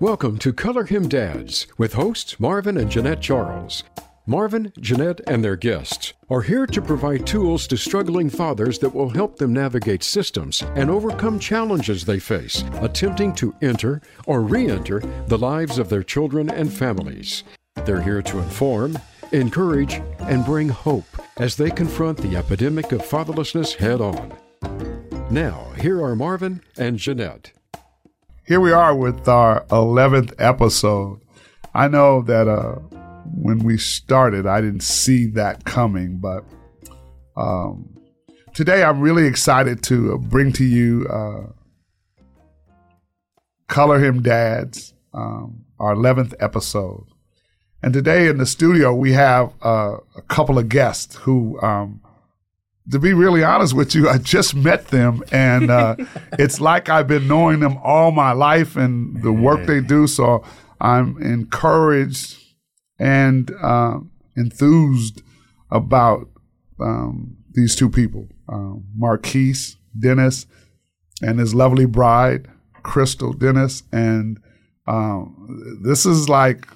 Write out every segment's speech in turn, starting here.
Welcome to Color Him Dads with hosts Marvin and Jeanette Charles. Marvin, Jeanette, and their guests are here to provide tools to struggling fathers that will help them navigate systems and overcome challenges they face, attempting to enter or re enter the lives of their children and families. They're here to inform, encourage, and bring hope as they confront the epidemic of fatherlessness head on. Now, here are Marvin and Jeanette. Here we are with our 11th episode. I know that uh, when we started, I didn't see that coming, but um, today I'm really excited to bring to you uh, Color Him Dads, um, our 11th episode. And today in the studio, we have uh, a couple of guests who um, to be really honest with you, I just met them, and uh, it's like I've been knowing them all my life and the work they do. So I'm encouraged and uh, enthused about um, these two people, uh, Marquess Dennis and his lovely bride, Crystal Dennis. And um, this is like,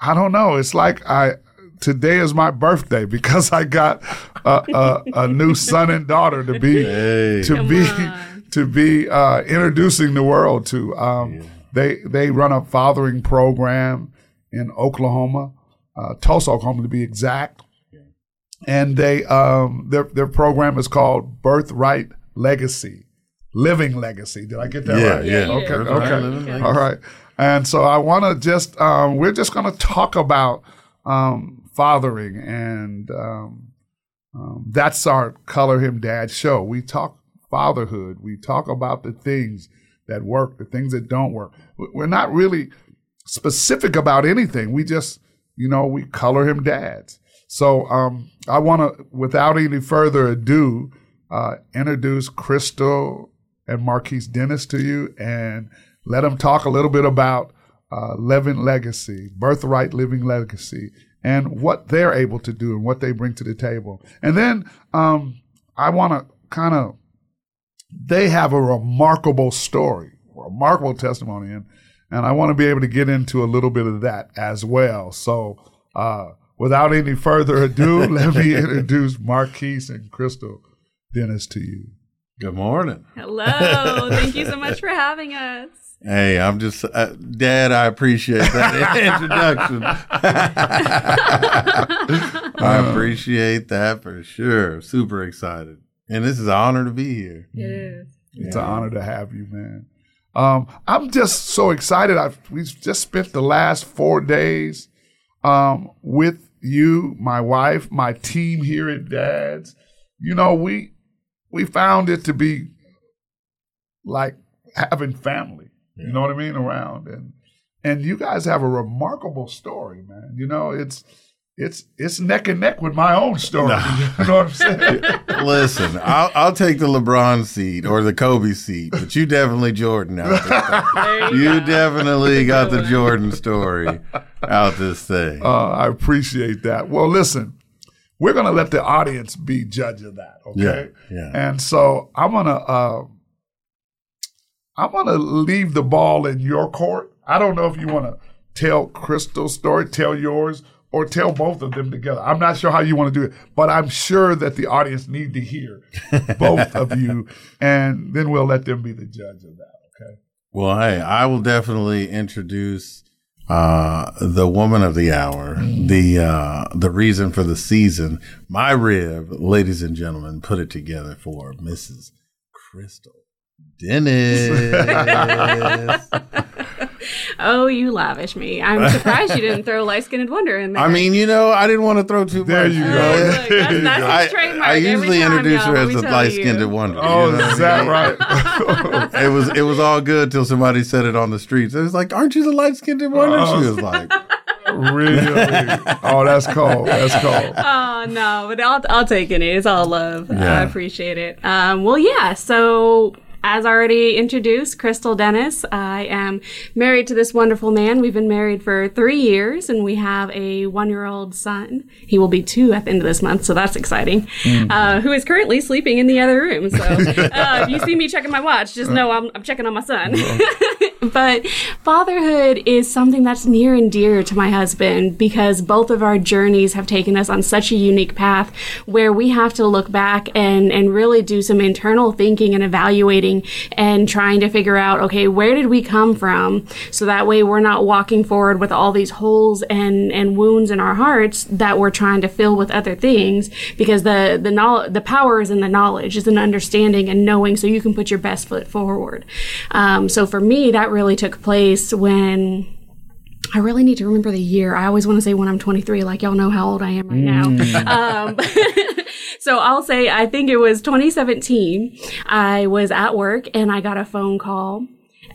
I don't know, it's like I, today is my birthday because I got a, a, a new son and daughter to be hey. to Come be on. to be uh, introducing the world to. Um, yeah. They they run a fathering program in Oklahoma, uh, Tulsa, Oklahoma to be exact, yeah. and they um, their their program is called Birthright Legacy. Living legacy. Did I get that yeah, right? Yeah. Okay. Okay. All right. And so I want to just, um, we're just going to talk about um, fathering, and um, um, that's our Color Him Dad show. We talk fatherhood. We talk about the things that work, the things that don't work. We're not really specific about anything. We just, you know, we color him dads. So um, I want to, without any further ado, uh, introduce Crystal and Marquess Dennis to you and let them talk a little bit about uh, living legacy, birthright living legacy, and what they're able to do and what they bring to the table. And then um, I want to kind of, they have a remarkable story, remarkable testimony, and and I want to be able to get into a little bit of that as well. So, uh, without any further ado, let me introduce Marquess and Crystal Dennis to you. Good morning. Hello. Thank you so much for having us. Hey, I'm just, uh, Dad, I appreciate that introduction. I appreciate that for sure. Super excited. And this is an honor to be here. It is. It's yeah. an honor to have you, man. Um, I'm just so excited. I've, we've just spent the last four days um, with you, my wife, my team here at Dad's. You know, we we found it to be like having family. You know what I mean? Around and and you guys have a remarkable story, man. You know, it's it's it's neck and neck with my own story. No. You know what I'm saying? Listen, I'll I'll take the LeBron seat or the Kobe seat, but you definitely Jordan out there. you, you definitely got the Jordan story out this thing. Uh, I appreciate that. Well, listen, we're gonna let the audience be judge of that. Okay. Yeah. yeah. And so I'm gonna. Uh, I want to leave the ball in your court. I don't know if you want to tell Crystal's story, tell yours, or tell both of them together. I'm not sure how you want to do it, but I'm sure that the audience need to hear both of you, and then we'll let them be the judge of that. Okay. Well, hey, I will definitely introduce uh, the woman of the hour, mm. the uh, the reason for the season. My rib, ladies and gentlemen, put it together for Mrs. Crystal Dennis. oh, you lavish me. I'm surprised you didn't throw light skinned wonder in there. I mean, you know, I didn't want to throw too much. there. You go. that's, that's I, I usually time, introduce her as the light skinned wonder. Oh, you know is that right? it was it was all good till somebody said it on the streets. It was like, "Aren't you the light skinned wonder?" Uh, she was like. really? Oh, that's cold. That's cold. Oh no, but I'll I'll take it. It's all love. Yeah. I appreciate it. Um, well, yeah. So as already introduced, Crystal Dennis. I am married to this wonderful man. We've been married for three years and we have a one year old son. He will be two at the end of this month, so that's exciting. Mm-hmm. Uh, who is currently sleeping in the other room. So uh, if you see me checking my watch, just know I'm, I'm checking on my son. but fatherhood is something that's near and dear to my husband because both of our journeys have taken us on such a unique path where we have to look back and, and really do some internal thinking and evaluating and trying to figure out, okay, where did we come from? So that way we're not walking forward with all these holes and, and wounds in our hearts that we're trying to fill with other things because the, the knowledge, the power is in the knowledge, is in understanding and knowing so you can put your best foot forward. Um, so for me, that really took place when I really need to remember the year. I always want to say when I'm 23, like y'all know how old I am right now. Mm. um, so I'll say I think it was 2017. I was at work and I got a phone call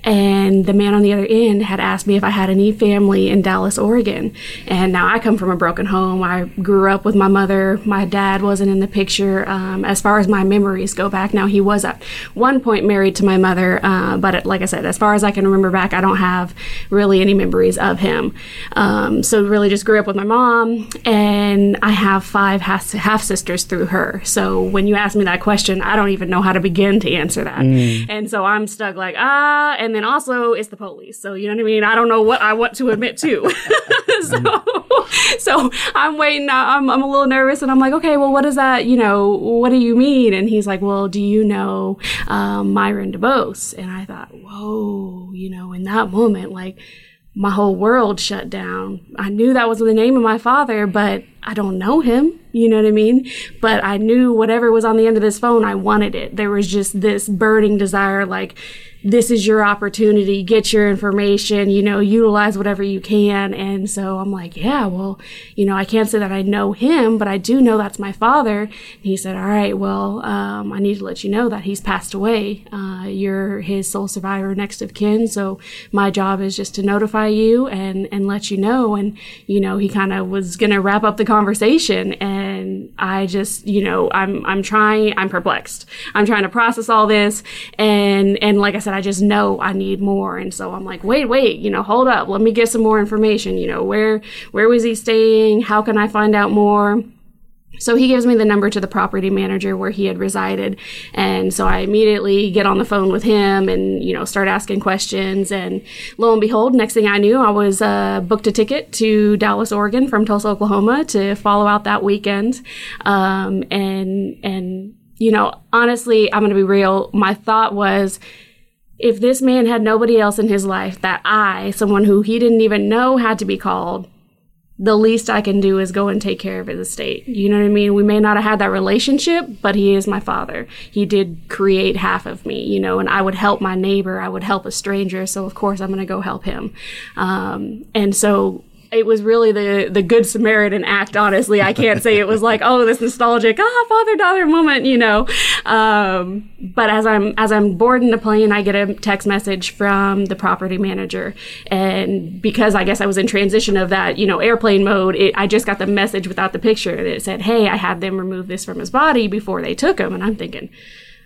and the man on the other end had asked me if I had any family in Dallas, Oregon. And now I come from a broken home. I grew up with my mother. My dad wasn't in the picture um, as far as my memories go back. Now, he was at one point married to my mother, uh, but it, like I said, as far as I can remember back, I don't have really any memories of him. Um, so, really just grew up with my mom, and I have five half sisters through her. So, when you ask me that question, I don't even know how to begin to answer that. Mm. And so I'm stuck like, ah, and and then also it's the police. So you know what I mean. I don't know what I want to admit to. so, so I'm waiting. I'm I'm a little nervous, and I'm like, okay, well, what is that? You know, what do you mean? And he's like, well, do you know um, Myron DeBose? And I thought, whoa, you know, in that moment, like my whole world shut down. I knew that was the name of my father, but I don't know him. You know what I mean? But I knew whatever was on the end of this phone, I wanted it. There was just this burning desire, like this is your opportunity, get your information, you know, utilize whatever you can. And so I'm like, yeah, well, you know, I can't say that I know him, but I do know that's my father. And he said, all right, well, um, I need to let you know that he's passed away. Uh, you're his sole survivor next of kin. So my job is just to notify you and, and let you know. And, you know, he kind of was going to wrap up the conversation. And I just, you know, I'm, I'm trying, I'm perplexed. I'm trying to process all this. And, and like I said, I just know I need more. And so I'm like, wait, wait, you know, hold up. Let me get some more information. You know, where, where was he staying? How can I find out more? So he gives me the number to the property manager where he had resided. And so I immediately get on the phone with him and, you know, start asking questions. And lo and behold, next thing I knew, I was uh, booked a ticket to Dallas, Oregon from Tulsa, Oklahoma to follow out that weekend. Um, and, and, you know, honestly, I'm going to be real. My thought was, if this man had nobody else in his life that I, someone who he didn't even know had to be called, the least I can do is go and take care of his estate. You know what I mean? We may not have had that relationship, but he is my father. He did create half of me, you know, and I would help my neighbor. I would help a stranger. So of course I'm going to go help him. Um, and so it was really the the good Samaritan act. Honestly, I can't say it was like oh this nostalgic ah father daughter moment, you know. Um, but as I'm as I'm boarding the plane, I get a text message from the property manager, and because I guess I was in transition of that you know airplane mode, it, I just got the message without the picture that it said, hey, I had them remove this from his body before they took him, and I'm thinking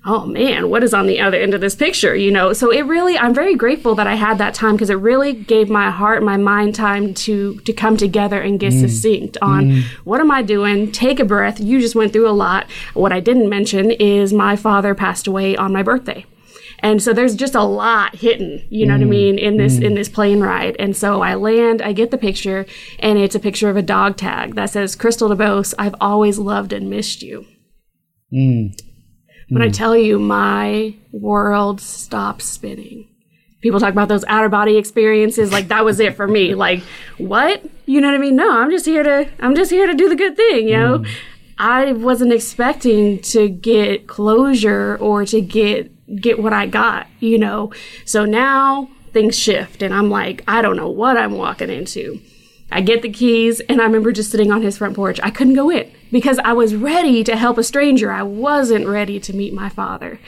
oh man, what is on the other end of this picture? You know, so it really, I'm very grateful that I had that time because it really gave my heart, my mind time to to come together and get mm. succinct on mm. what am I doing? Take a breath. You just went through a lot. What I didn't mention is my father passed away on my birthday. And so there's just a lot hidden, you know mm. what I mm. mean, in this mm. in this plane ride. And so I land, I get the picture, and it's a picture of a dog tag that says Crystal DeBose, I've always loved and missed you. When mm. I hmm. tell you my world stopped spinning. People talk about those outer body experiences, like that was it for me. Like, what? You know what I mean? No, I'm just here to I'm just here to do the good thing, you know? Mm. I wasn't expecting to get closure or to get get what I got, you know. So now things shift and I'm like, I don't know what I'm walking into. I get the keys, and I remember just sitting on his front porch. I couldn't go in because I was ready to help a stranger. I wasn't ready to meet my father.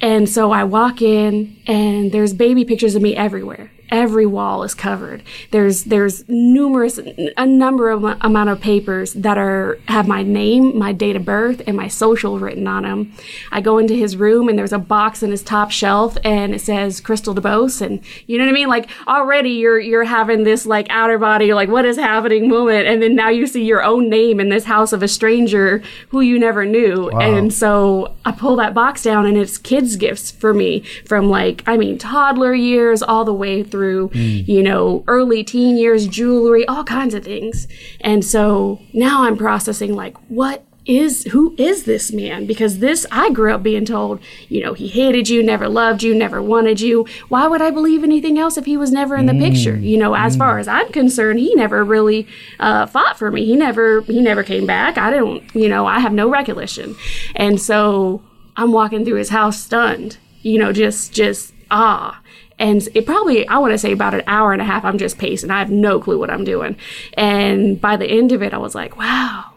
And so I walk in, and there's baby pictures of me everywhere. Every wall is covered. There's there's numerous a number of amount of papers that are have my name, my date of birth, and my social written on them. I go into his room and there's a box in his top shelf and it says Crystal DeBose, and you know what I mean. Like already you're you're having this like outer body like what is happening moment, and then now you see your own name in this house of a stranger who you never knew, wow. and so I pull that box down and it's kids gifts for me from like I mean toddler years all the way through through, mm. you know, early teen years, jewelry, all kinds of things. And so now I'm processing like, what is who is this man because this i grew up being told you know he hated you never loved you never wanted you why would i believe anything else if he was never in the mm. picture you know as mm. far as i'm concerned he never really uh, fought for me he never he never came back i don't you know i have no recollection and so i'm walking through his house stunned you know just just ah and it probably, I want to say about an hour and a half, I'm just pacing. I have no clue what I'm doing. And by the end of it, I was like, wow,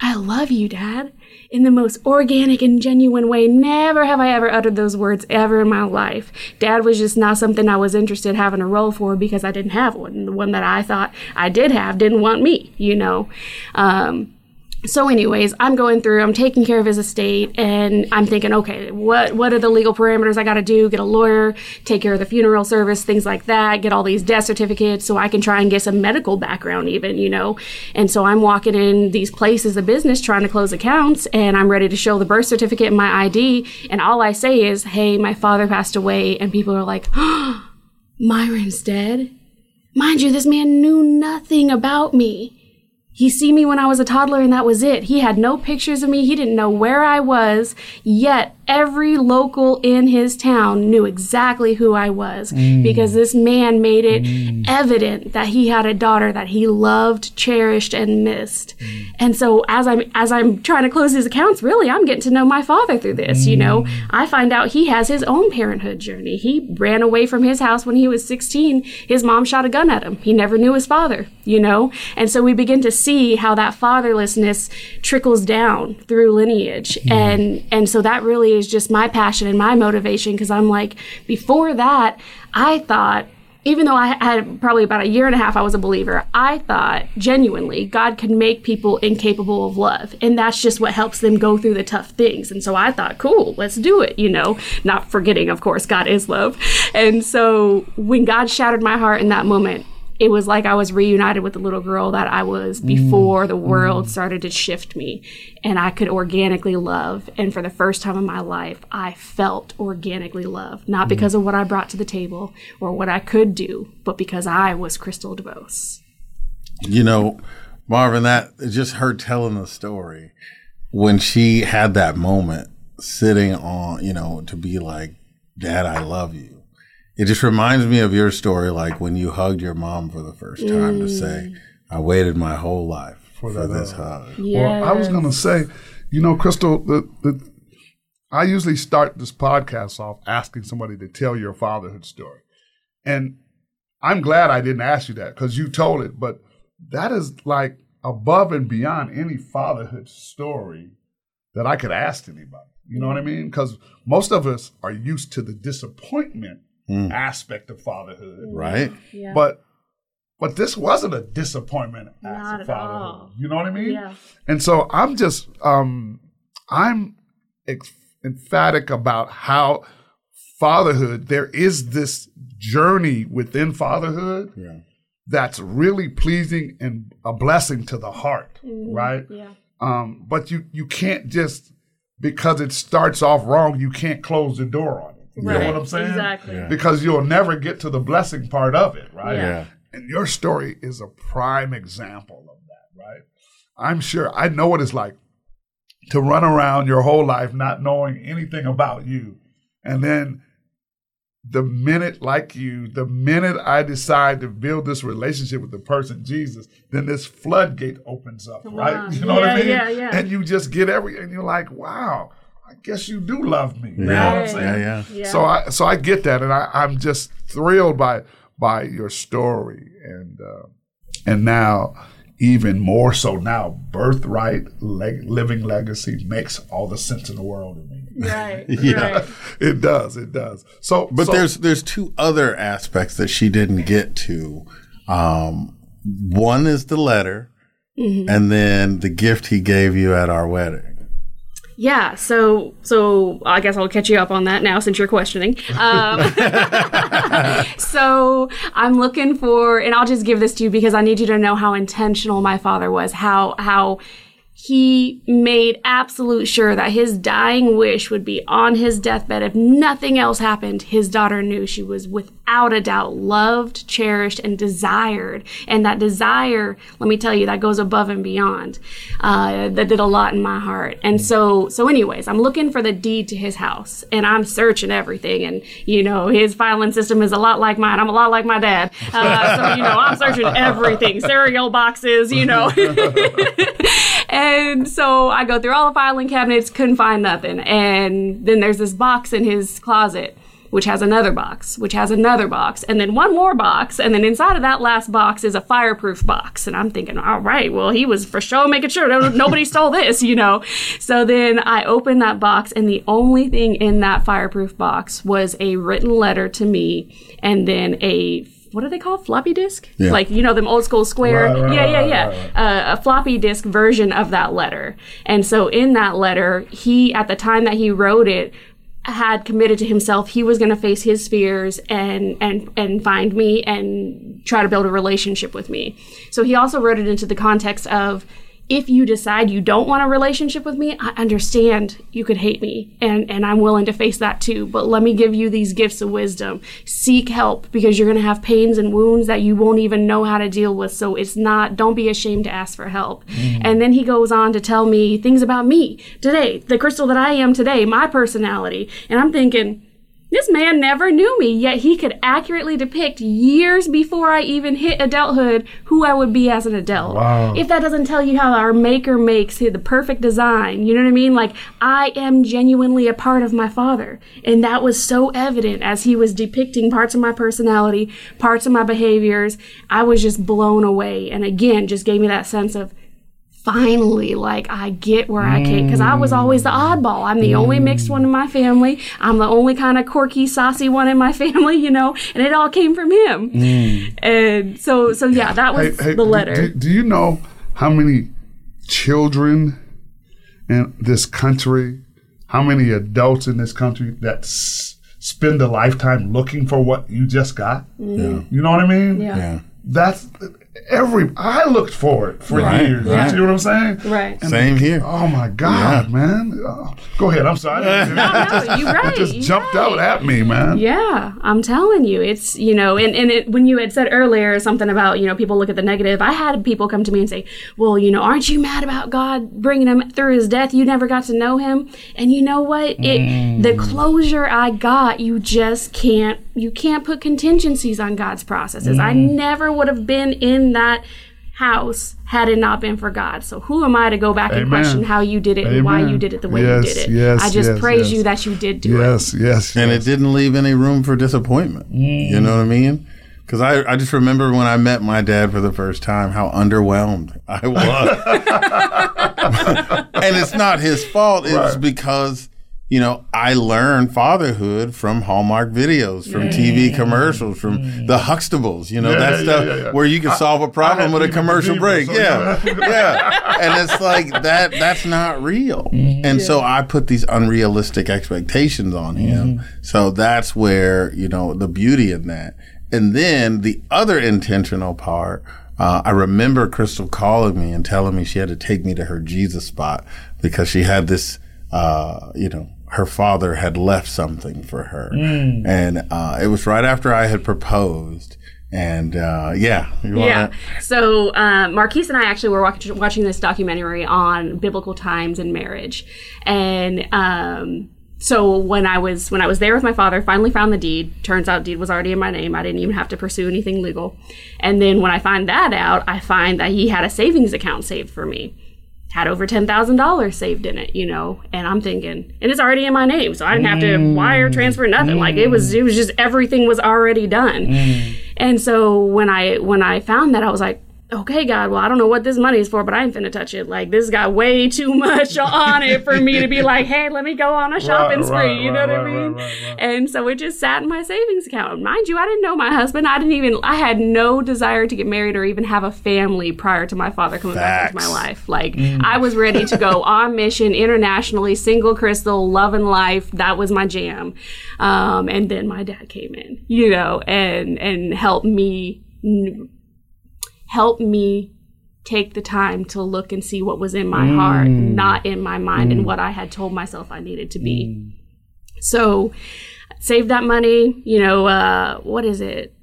I love you, Dad. In the most organic and genuine way. Never have I ever uttered those words ever in my life. Dad was just not something I was interested in having a role for because I didn't have one. The one that I thought I did have didn't want me, you know. Um, so anyways i'm going through i'm taking care of his estate and i'm thinking okay what what are the legal parameters i got to do? Get a lawyer take care of the funeral service things like that get all these death certificates so i can try and get some medical background even you know? And so i'm walking in these places of business trying to close accounts and i'm ready to show the birth certificate and my id and all i say is hey my father passed away and people are like oh, myron's dead? Mind you this man knew nothing about me he see me when I was a toddler and that was it. He had no pictures of me. He didn't know where I was. Yet every local in his town knew exactly who I was mm. because this man made it mm. evident that he had a daughter that he loved, cherished, and missed. Mm. And so as I'm as I'm trying to close his accounts, really I'm getting to know my father through this. You know, mm. I find out he has his own parenthood journey. He ran away from his house when he was 16. His mom shot a gun at him. He never knew his father. You know, and so we begin to see how that fatherlessness trickles down through lineage, and and so that really is just my passion and my motivation because I'm like, before that, I thought, even though I had probably about a year and a half, I was a believer, I thought genuinely God can make people incapable of love. And that's just what helps them go through the tough things. And so I thought, cool, let's do it, you know, not forgetting, of course, God is love. And so when God shattered my heart in that moment, it was like I was reunited with the little girl that I was before mm. the world mm. started to shift me and I could organically love. And for the first time in my life, I felt organically loved, not mm. because of what I brought to the table or what I could do, but because I was Crystal DeBose. You know, Marvin, that just her telling the story when she had that moment sitting on, you know, to be like, Dad, I love you it just reminds me of your story, like when you hugged your mom for the first time mm. to say, mm. I waited my whole life for, for this hug. Yes. Well, I was going to say, you know, Crystal, the, the, I usually start this podcast off asking somebody to tell your fatherhood story. And I'm glad I didn't ask you that because you told it, but that is like above and beyond any fatherhood story that I could ask anybody. You know what I mean? Because most of us are used to the disappointment mm. aspect of fatherhood. Right. Yeah. But but this wasn't a disappointment Not as fatherhood. All. You know what I mean? Yeah. And so I'm just um I'm ex- emphatic about how fatherhood there is this journey within fatherhood yeah. that's really pleasing and a blessing to the heart, mm-hmm. right? Yeah. Um, but you you can't just because it starts off wrong, you can't close the door on it. You right. know what I'm saying? Exactly. Yeah. Because you'll never get to the blessing part of it, right? Yeah. And your story is a prime example of that, right? I'm sure I know what it's like to run around your whole life not knowing anything about you. And then the minute, like you, the minute I decide to build this relationship with the person Jesus, then this floodgate opens up, wow. right? You know yeah, what I mean? Yeah, yeah. And you just get every, and you're like, wow, I guess you do love me. You yeah. know what I'm saying? Yeah, yeah. So I so I get that, and I, I'm just thrilled by by your story, and uh, and now even more so now, birthright leg- living legacy makes all the sense in the world to me. Right. Yeah. Right. It does. It does. So, But so- there's there's two other aspects that she didn't get to. Um, one is the letter, Mm-hmm. and then the gift he gave you at our wedding. Yeah, so so I guess I'll catch you up on that now since you're questioning. Um, so I'm looking for, and I'll just give this to you because I need you to know how intentional my father was. How how he made absolute sure that his dying wish would be on his deathbed. If nothing else happened, his daughter knew she was without a doubt loved, cherished, and desired. And that desire, let me tell you, that goes above and beyond. Uh, that did a lot in my heart. And so, so anyways, I'm looking for the deed to his house, and I'm searching everything. And you know, his filing system is a lot like mine. I'm a lot like my dad. Uh, so you know, I'm searching everything, cereal boxes, you know. And so I go through all the filing cabinets, couldn't find nothing. And then there's this box in his closet, which has another box, which has another box, and then one more box. And then inside of that last box is a fireproof box. And I'm thinking, all right, well, he was for sure making sure nobody stole this, you know? So then I open that box, and the only thing in that fireproof box was a written letter to me and then a what are they called? Floppy disk? Yeah. Like, you know, them old school square. Right, right, yeah, yeah, right, yeah right, uh, a floppy disk version of that letter. And so in that letter, he, at the time that he wrote it, had committed to himself he was going to face his fears and and and find me and try to build a relationship with me. So he also wrote it into the context of if you decide you don't want a relationship with me, I understand you could hate me and, and I'm willing to face that too. But let me give you these gifts of wisdom. Seek help because you're going to have pains and wounds that you won't even know how to deal with. So it's not, don't be ashamed to ask for help. Mm. And then he goes on to tell me things about me today, the crystal that I am today, my personality. And I'm thinking, this man never knew me, yet he could accurately depict years before I even hit adulthood who I would be as an adult. Wow. If that doesn't tell you how our maker makes the perfect design, you know what I mean? Like, I am genuinely a part of my father. And that was so evident as he was depicting parts of my personality, parts of my behaviors. I was just blown away. And again, just gave me that sense of, finally like i get where i came because i was always the mm. oddball i'm the only mixed one in my family i'm the only kind of quirky saucy one in my family you know and it all came from him mm. and so so yeah that was Hey, hey, the letter Do, do you know how many children in this country, how many adults in this country that s- spend a lifetime looking for what you just got? Mm-hmm. Yeah. You know what I mean? yeah. Yeah. That's every. I looked for it for Right, years. right. You see what I'm saying? right Same here. Oh my God, man! Oh, go ahead. I'm sorry. no, you're right. It just you're jumped right. out at me, man. Yeah, I'm telling you, it's you know, and and it, when you had said earlier something about you know people look at the negative, I had people come to me and say, well, you know, aren't you mad about God bringing him through his death? You never got to know him, and you know what? It mm. the closure I got, you just can't you can't put contingencies on God's processes. I mm. never would have been in that house had it not been for God. So who am I to go back and question how you did it and why you did it the way Yes, you did it? yes, I just yes, praise yes. you that you did do it. Yes, yes, and yes. it didn't leave any room for disappointment. Mm. You know what I mean? Because I, I just remember when I met my dad for the first time, how underwhelmed I was. and it's not his fault. It's Right. because, you know, I learned fatherhood from Hallmark videos, from TV commercials, from the Huxtables, you know, Yeah, that yeah, stuff yeah, yeah. where you can solve a problem had with a Leave It to commercial Beaver, break. so yeah. yeah. And it's like that, that's not real. And so I put these unrealistic expectations on him. So that's where, you know, the beauty in that. And then the other intentional part, uh, I remember Crystal calling me and telling me she had to take me to her Jesus spot because she had this, uh, you know, her father had left something for her. And, uh, it was right after I had proposed. And, uh, yeah. You wanna- Yeah. So uh, Marquess and I actually were watch- watching this documentary on biblical times and marriage, and um, so when I was when I was there with my father, finally found the deed. Turns out deed was already in my name. I didn't even have to pursue anything legal. And then when I find that out, I find that he had a savings account saved for me. Had over ten thousand dollars saved in it, you know, and I'm thinking, and it's already in my name, so I didn't have to mm. wire transfer nothing. Like it was, it was just everything was already done. Mm. And so when I when I found that, I was like, okay, God, well, I don't know what this money is for, but I ain't finna touch it. Like, this got way too much on it for me to be like, hey, let me go on a shopping Right, spree. right, you know right, what I mean? And so it just sat in my savings account. Mind you, I didn't know my husband. I didn't even, I had no desire to get married or even have a family prior to my father coming back into my life. Like, I was ready to go on mission internationally, single crystal, love and life. That was my jam. Um, and then my dad came in, you know, and, and helped me, helped me take the time to look and see what was in my heart, mm. not in my mind and mm. what I had told myself I needed to be. Mm. So, save that money, you know, uh, what is it?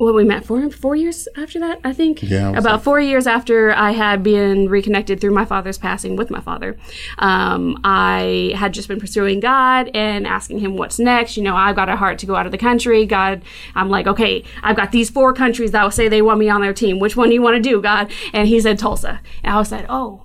What we met four four years after that, I think. Yeah, about like- four years after I had been reconnected through my father's passing with my father. Um, I had just been pursuing God and asking Him what's next. You know, I've got a heart to go out of the country. God, I'm like, okay, I've got these four countries that will say they want me on their team. Which one do you want to do, God? And He said Tulsa, and I was like, oh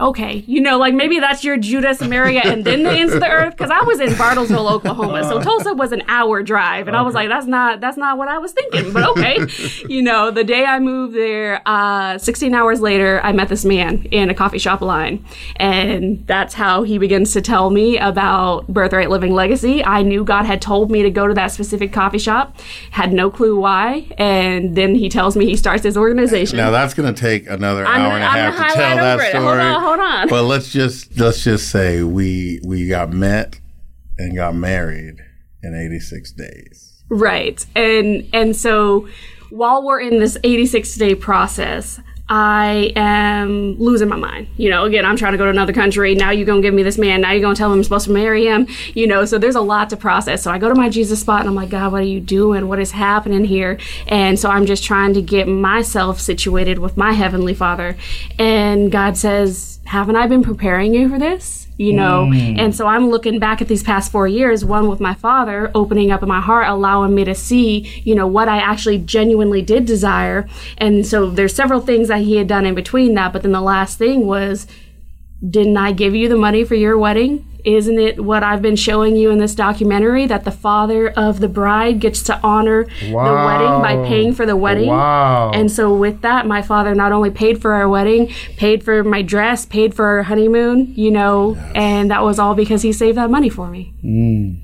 okay, you know, like maybe that's your Judah, Samaria, and then the ends of the earth. Because I was in Bartlesville, Oklahoma, so Tulsa was an hour drive, and I was like, that's not that's not what I was thinking. But okay, you know, the day I moved there, uh, 16 hours later, I met this man in a coffee shop line, and that's how he begins to tell me about Birthright Living Legacy. I knew God had told me to go to that specific coffee shop, had no clue why, and then he tells me he starts his organization. Now that's going to take another I'm hour and a half gonna tell that story. Hold on. But let's just let's just say we we got met and got married in 86 days. Right. And and so while we're in this 86 day process, I am losing my mind. You know, again, I'm trying to go to another country. Now you're going to give me this man. Now you're going to tell him I'm supposed to marry him. You know, so there's a lot to process. So I go to my Jesus spot and I'm like, God, what are you doing? What is happening here? And so I'm just trying to get myself situated with my Heavenly Father. And God says, Haven't I been preparing you for this? you know? Mm. And so i'm looking back at these past four years one with my father opening up in my heart allowing me to see you know what i actually genuinely did desire. And so there's several things that he had done in between that but then the last thing was didn't i give you the money for your wedding isn't it what i've been showing you in this documentary that the father of the bride gets to honor the wedding by paying for the wedding Wow. and so with that, my father not only paid for our wedding, paid for my dress, paid for our honeymoon, you know, and that was all because he saved that money for me. Mm.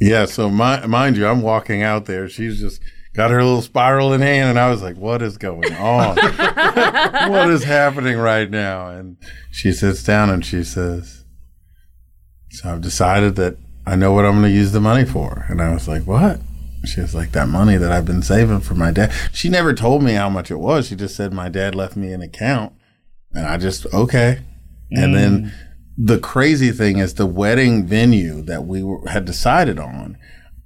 Yeah, so mi- mind you, I'm walking out there. She's just got her little spiral in hand, and I was like, "What is going on? what is happening right now?" And she sits down and she says, "So I've decided that I know what I'm going to use the money for." And I was like, "What?" She was like, "That money that I've been saving for my dad." She never told me how much it was. She just said my dad left me an account, and I just okay. And then mm. the crazy thing is the wedding venue that we were, had decided on.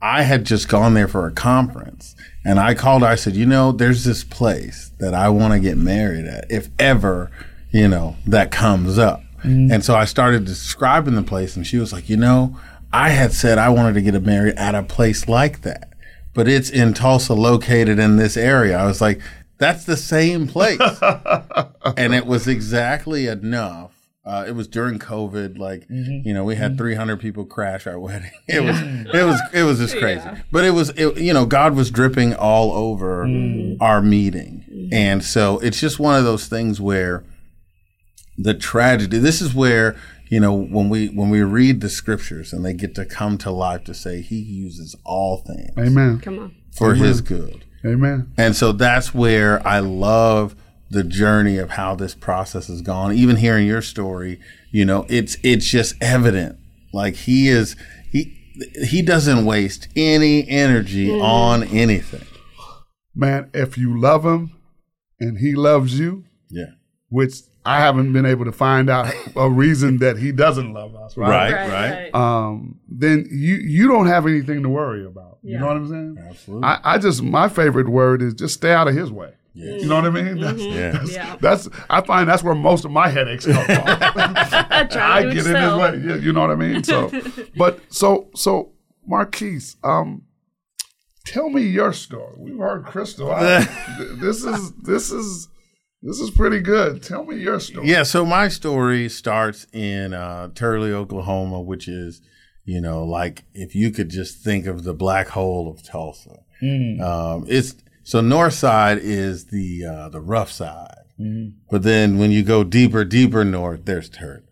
I had just gone there for a conference and I called her. I said, you know, there's this place that I want to get married at if ever, you know, that comes up. Mm. And so I started describing the place and she was like, you know, I had said I wanted to get married at a place like that, but it's in Tulsa located in this area. I was like, that's the same place. and it was exactly enough. Uh, it was during COVID, like mm-hmm. you know, we had mm-hmm. 300 people crash our wedding. It was, it was, it was just crazy. But it was, it, you know, God was dripping all over mm. our meeting, mm-hmm. and so it's just one of those things where the tragedy. This is where you know when we when we read the scriptures and they get to come to life to say He uses all things Amen. Come on. for His good. Amen. And so that's where I love the journey of how this process has gone. Even hearing your story, you know, it's it's just evident. Like he is he he doesn't waste any energy on anything. Man, if you love him and he loves you, Yeah. which I haven't been able to find out a reason that he doesn't love us, right? Right, right. Um, then you you don't have anything to worry about. You know what I'm saying? Absolutely. I, I just my favorite word is just stay out of his way. Yes. You know what I mean? That's, Yeah. that's, Yeah. that's I find that's where most of my headaches come from. I get it in his way. You, you know what I mean? So, but so so Marquess, um, tell me your story. We've heard Crystal. I, this is this is this is pretty good. Tell me your story. Yeah, so my story starts in uh, Turley, Oklahoma, which is, you know, like if you could just think of the black hole of Tulsa. Um, it's So north side is the uh, the rough side, mm-hmm. but then when you go deeper, deeper north, there's Turley.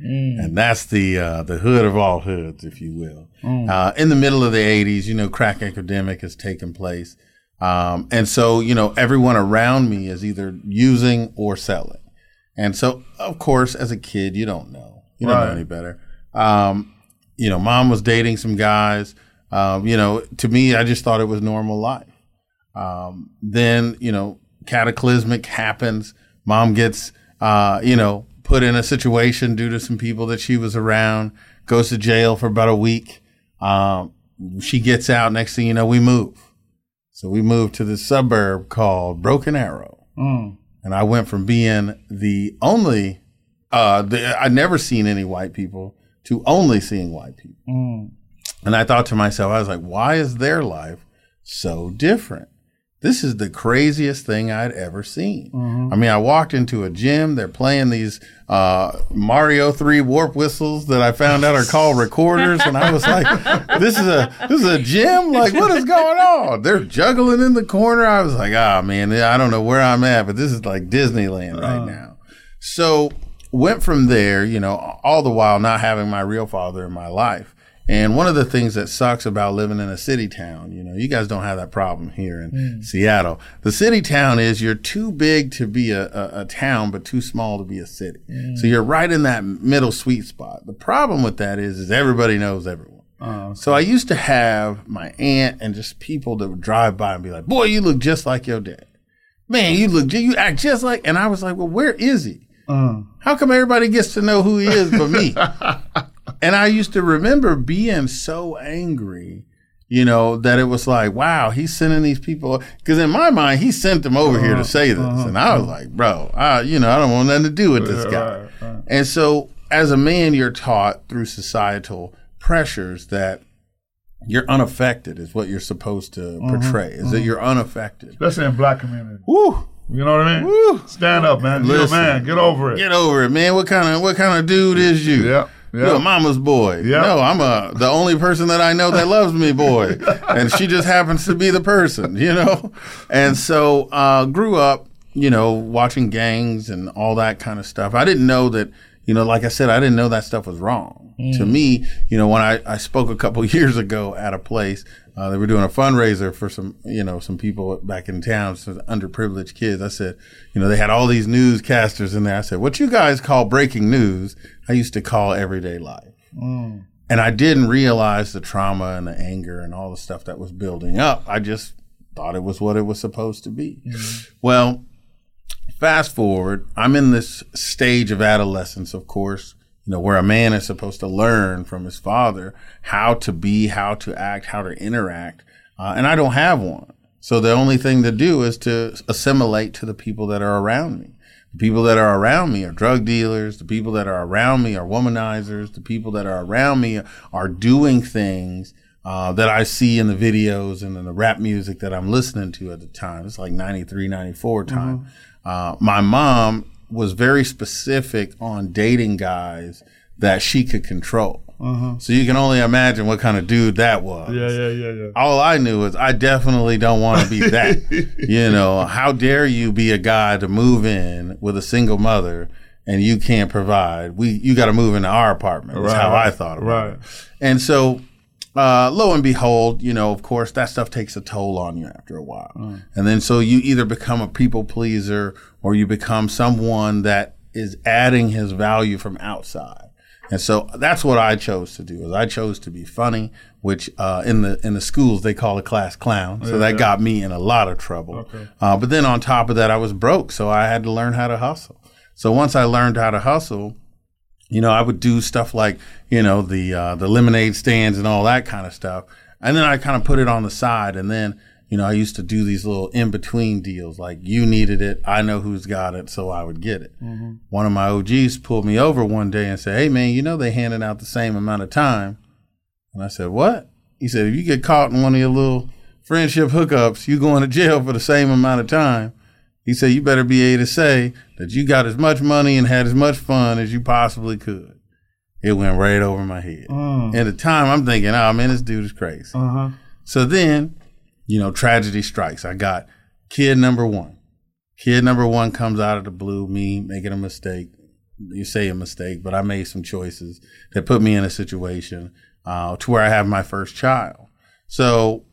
Mm. And that's the uh, the hood of all hoods, if you will. Mm. Uh, in the middle of the 80s, you know, crack epidemic has taken place. Um, and so, you know, everyone around me is either using or selling. And so, of course, as a kid, you don't know. You don't right. know any better. Um, you know, mom was dating some guys. Um, you know, to me, I just thought it was normal life. Um, then, you know, cataclysmic happens. Mom gets, uh, you know, put in a situation due to some people that she was around, goes to jail for about a week. Um, she gets out. Next thing you know, we move. So we moved to this suburb called Broken Arrow. Mm. And I went from being the only, uh, the, I'd never seen any white people to only seeing white people. Mm. And I thought to myself, I was like, why is their life so different? This is the craziest thing I'd ever seen. Mm-hmm. I mean, I walked into a gym. They're playing these uh, Mario Three warp whistles that I found out are called recorders, and I was like, "This is a this is a gym. Like, what is going on?" They're juggling in the corner. I was like, "Ah, oh, man, I don't know where I'm at, but this is like Disneyland right uh. now." So went from there, you know, all the while not having my real father in my life. And one of the things that sucks about living in a city town, you know, you guys don't have that problem here in mm. Seattle. The city town is you're too big to be a, a, a town, but too small to be a city. Mm. So you're right in that middle sweet spot. The problem with that is, is everybody knows everyone. Oh, okay. So I used to have my aunt and just people that would drive by and be like, "Boy, you look just like your dad. Man, you look, you act just like." And I was like, "Well, where is he? Uh. How come everybody gets to know who he is but me?" and I used to remember being so angry, you know, that it was like, wow, he's sending these people. Because in my mind, he sent them over uh-huh, here to uh-huh. say this. Uh-huh, and I was uh-huh. like, bro, I, you know, I don't want nothing to do with this guy. Right, right. And so as a man, you're taught through societal pressures that you're unaffected is what you're supposed to uh-huh, portray. Is that you're unaffected. Especially in black community. Woo! You know what I mean? Woo. Stand up, man. Listen, man. Get over it. Get over it, man. What kind of what kind of dude is you? Yeah. Yep. You're a mama's boy. Yep. No, I'm a the only person that I know that loves me, boy, and she just happens to be the person, you know. And so uh, grew up, you know, watching gangs and all that kind of stuff. I didn't know that, you know, like I said, I didn't know that stuff was wrong. Mm. To me, you know, when I, I spoke a couple years ago at a place, uh, they were doing a fundraiser for some, you know, some people back in town, some underprivileged kids. I said, you know, they had all these newscasters in there. I said, what you guys call breaking news, I used to call everyday life. Mm. And I didn't realize the trauma and the anger and all the stuff that was building up. I just thought it was what it was supposed to be. Mm. Well, fast forward, I'm in this stage of adolescence, of course you know, where a man is supposed to learn from his father how to be, how to act, how to interact. Uh, and I don't have one. So the only thing to do is to assimilate to the people that are around me. The people that are around me are drug dealers. The people that are around me are womanizers. The people that are around me are doing things uh, that I see in the videos and in the rap music that I'm listening to at the time. It's like 93, 94 time. Mm-hmm. Uh, my mom was very specific on dating guys that she could control. Uh-huh. So you can only imagine what kind of dude that was. Yeah, yeah, yeah, yeah. All I knew is I definitely don't want to be that. you know, how dare you be a guy to move in with a single mother and you can't provide? We you got to move into our apartment. That's right, how I thought about it. right. it. And so uh, lo and behold, you know, of course, that stuff takes a toll on you after a while. Mm. And then so you either become a people pleaser or you become someone that is adding his value from outside. And so that's what I chose to do. Is I chose to be funny, which uh, in the in the schools they call a class clown. So yeah, that yeah. got me in a lot of trouble. Okay. Uh, but then on top of that, I was broke, so I had to learn how to hustle. So once I learned how to hustle, you know, I would do stuff like, you know, the uh, the lemonade stands and all that kind of stuff. And then I kind of put it on the side. And then, you know, I used to do these little in between deals. Like you needed it, I know who's got it, so I would get it. Mm-hmm. One of my OGs pulled me over one day and said, "Hey, man, you know they handed out the same amount of time." And I said, "What?" He said, "If you get caught in one of your little friendship hookups, you going to jail for the same amount of time." He said, You better be able to say that you got as much money and had as much fun as you possibly could. It went right over my head. Mm. At the time, I'm thinking, Oh man, this dude is crazy. Uh-huh. So then, you know, tragedy strikes. I got kid number one. Kid number one comes out of the blue, me making a mistake. You say a mistake, but I made some choices that put me in a situation uh, to where I have my first child. So,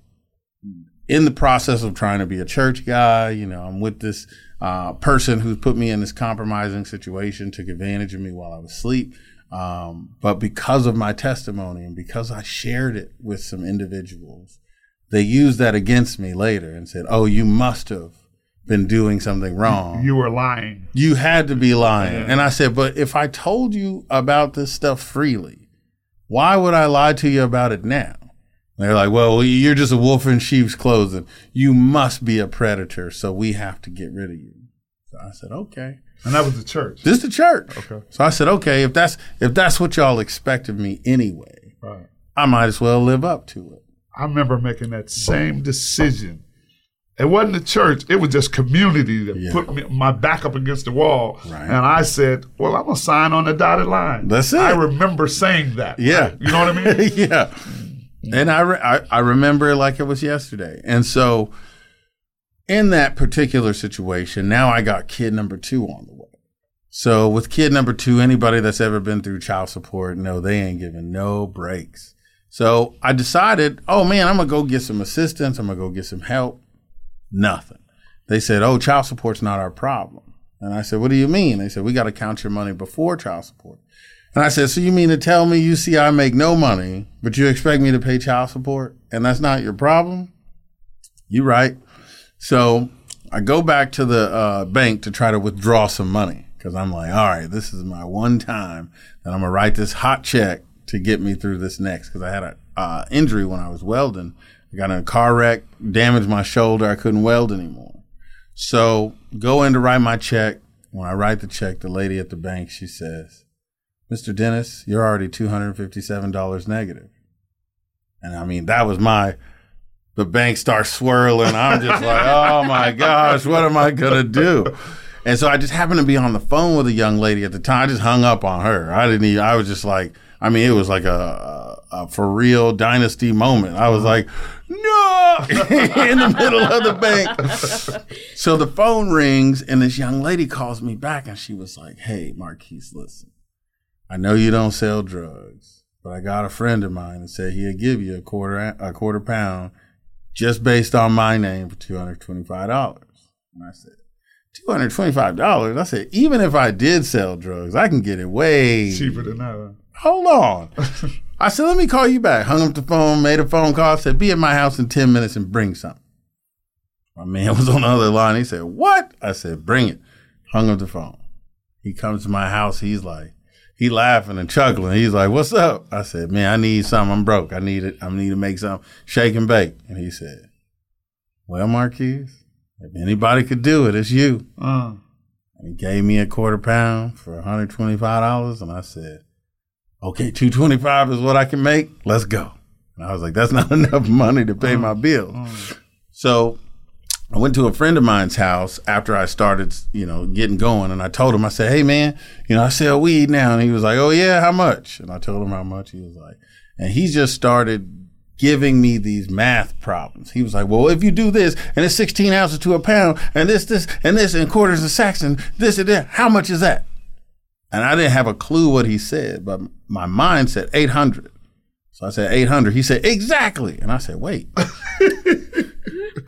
in the process of trying to be a church guy, you know, I'm with this uh, person who's put me in this compromising situation, took advantage of me while I was asleep. Um, but because of my testimony and because I shared it with some individuals, they used that against me later and said, "Oh, you must have been doing something wrong. You were lying. You had to be lying." Yeah. And I said, "But if I told you about this stuff freely, why would I lie to you about it now?" They're like, "Well, you're just a wolf in sheep's clothing. You must be a predator, so we have to get rid of you." So I said, "Okay." And that was the church. This is the church. Okay. So I said, "Okay, if that's if that's what y'all expect of me anyway, right. I might as well live up to it." I remember making that same decision. It wasn't the church; it was just community that yeah. put me, my back up against the wall, right. and I said, "Well, I'm gonna sign on the dotted line." That's it. I remember saying that. Yeah, right? you know what I mean? yeah. And I, re- I I remember like it was yesterday, and so in that particular situation, now I got kid number two on the way. So with kid number two, anybody that's ever been through child support, no, they ain't giving no breaks. So I decided, oh man, I'm gonna go get some assistance. I'm gonna go get some help. Nothing. They said, oh, child support's not our problem. And I said, what do you mean? They said, we got to count your money before child support. And I said, so you mean to tell me you see I make no money, but you expect me to pay child support and that's not your problem? You right. So I go back to the uh, bank to try to withdraw some money because I'm like, all right, this is my one time that I'm gonna write this hot check to get me through this next because I had an uh, injury when I was welding. I got in a car wreck, damaged my shoulder. I couldn't weld anymore. So go in to write my check. When I write the check, the lady at the bank, she says, Mr. Dennis, you're already $257 negative. And I mean, that was my, the bank starts swirling. I'm just like, oh my gosh, what am I going to do? And so I just happened to be on the phone with a young lady at the time. I just hung up on her. I didn't even, I was just like, I mean, it was like a, a, a for real dynasty moment. I was like, no, in the middle of the bank. so the phone rings and this young lady calls me back and she was like, hey, Marquess, listen, I know you don't sell drugs, but I got a friend of mine that said he'd give you a quarter, a quarter pound just based on my name for $225. And I said, $225? I said, even if I did sell drugs, I can get it way cheaper than that hold on. I said, let me call you back. Hung up the phone, made a phone call, said, be at my house in 10 minutes and bring something. My man was on the other line. He said, what? I said, bring it. Hung up the phone. He comes to my house. He's like, he laughing and chuckling. He's like, what's up? I said, man, I need something. I'm broke. I need it. I need to make something shake and bake. And he said, well, Marquess, if anybody could do it, it's you. Uh. And he gave me a quarter pound for $125. And I said, okay, 225 is what I can make. Let's go. And I was like, that's not enough money to pay my bill. Mm. So I went to a friend of mine's house after I started, you know, getting going. And I told him, I said, hey, man, you know, I sell weed now. And he was like, oh, yeah, how much? And I told him how much. He was like, and he just started giving me these math problems. He was like, well, if you do this and it's 16 ounces to a pound and this, this, and this, and quarters of sacks and this and that, how much is that? And I didn't have a clue what he said, but my mind said 800. So I said 800. He said, exactly. And I said, wait,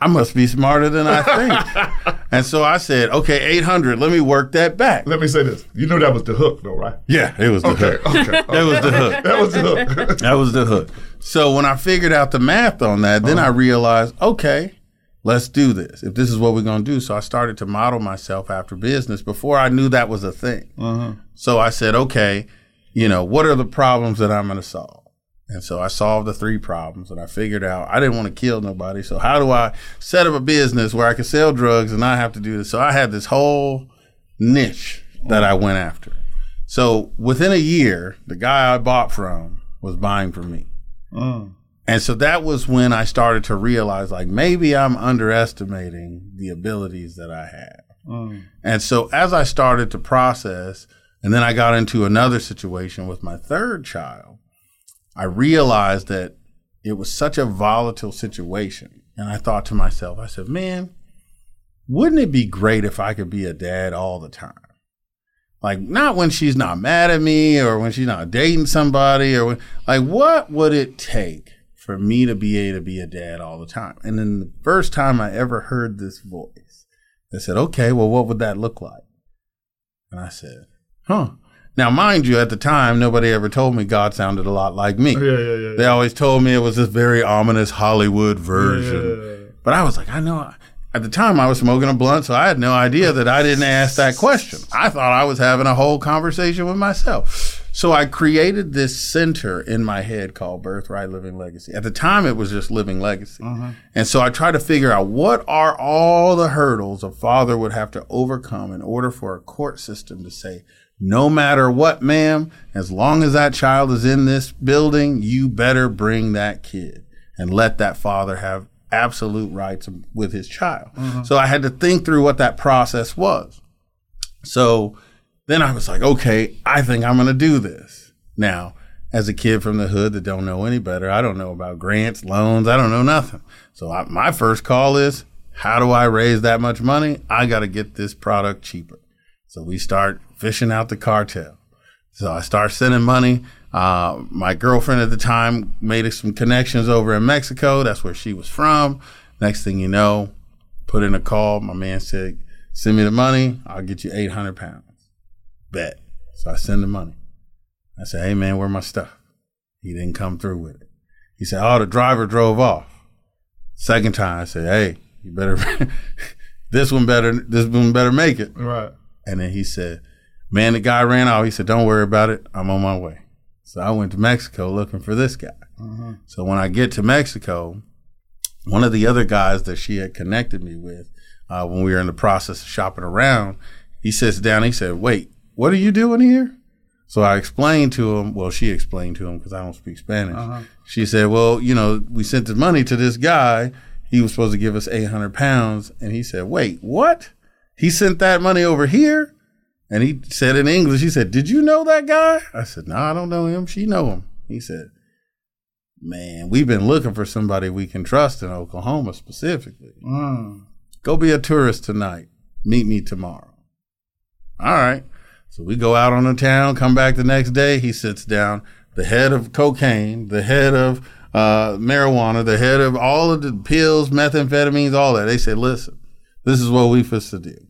I must be smarter than I think. and so I said, okay, 800. Let me work that back. Let me say this. You know that was the hook, though, right? Yeah, it was the okay, hook. Okay, okay. That was the hook. that was the hook. that was the hook. So when I figured out the math on that, then uh-huh. I realized, okay, let's do this if this is what we're going to do so i started to model myself after business before i knew that was a thing uh-huh. so i said okay you know what are the problems that i'm going to solve and so i solved the three problems and i figured out i didn't want to kill nobody so how do i set up a business where i can sell drugs and not have to do this so i had this whole niche that i went after so within a year the guy i bought from was buying from me uh. And so that was when I started to realize like maybe I'm underestimating the abilities that I have. Mm. And so as I started to process, and then I got into another situation with my third child, I realized that it was such a volatile situation. And I thought to myself, I said, man, wouldn't it be great if I could be a dad all the time? Like, not when she's not mad at me or when she's not dating somebody or when, like, what would it take for me to be able to be a dad all the time? And then the first time I ever heard this voice, they said, okay, well, what would that look like? And I said, huh. Now, mind you, at the time, nobody ever told me God sounded a lot like me. Oh, yeah, yeah, yeah. They always told me it was this very ominous Hollywood version. Yeah. But I was like, I know. At the time, I was smoking a blunt, so I had no idea that I didn't ask that question. I thought I was having a whole conversation with myself. So I created this center in my head called Birthright Living Legacy. At the time, it was just Living Legacy. Uh-huh. And so I tried to figure out what are all the hurdles a father would have to overcome in order for a court system to say, no matter what, ma'am, as long as that child is in this building, you better bring that kid and let that father have absolute rights with his child. Mm-hmm. So I had to think through what that process was. So then I was like, okay, I think I'm going to do this. Now, as a kid from the hood that don't know any better, I don't know about grants, loans, I don't know nothing. So I, my first call is, how do I raise that much money? I got to get this product cheaper. So we start fishing out the cartel. So I start sending money. Uh, my girlfriend at the time made some connections over in Mexico. That's where she was from. Next thing you know, put in a call. My man said, send me the money. I'll get you 800 pounds. Bet. So I send the money. I said, hey man, where my stuff? He didn't come through with it. He said, oh, the driver drove off. Second time, I said, hey, you better, this one better, this one better make it. Right. And then he said, Man, the guy ran off. He said, Don't worry about it. I'm on my way. So I went to Mexico looking for this guy. So when I get to Mexico, one of the other guys that she had connected me with uh, when we were in the process of shopping around, he sits down. He said, Wait, what are you doing here? So I explained to him, well, she explained to him because I don't speak Spanish. She said, Well, you know, we sent the money to this guy. He was supposed to give us 800 pounds. And he said, Wait, what? He sent that money over here? And he said in English, he said, Did you know that guy? I said, No, I don't know him. She know him. He said, Man, we've been looking for somebody we can trust in Oklahoma specifically. Mm. Go be a tourist tonight. Meet me tomorrow. All right. So we go out on the town, come back the next day. He sits down, the head of cocaine, the head of uh, marijuana, the head of all of the pills, methamphetamines, all that. They said, Listen, this is what we supposed to do.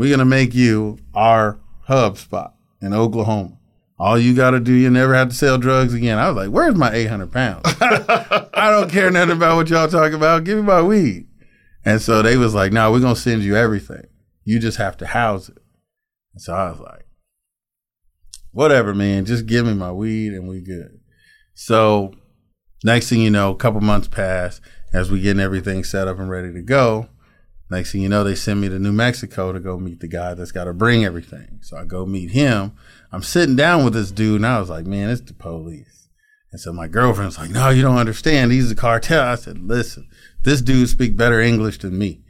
We're going to make you our hub spot in Oklahoma. All you got to do, you never have to sell drugs again. I was like, where's my 800 pounds? I don't care nothing about what y'all talk about. Give me my weed. And so they was like, no, we're going to send you everything. You just have to house it. And so I was like, whatever, man. Just give me my weed and we good. So next thing you know, a couple months pass as we getting everything set up and ready to go. Next thing you know, they send me to New Mexico to go meet the guy that's got to bring everything. So I go meet him. I'm sitting down with this dude, and I was like, man, it's the police. And so my girlfriend's like, no, you don't understand. He's a cartel. I said, listen, this dude speak better English than me.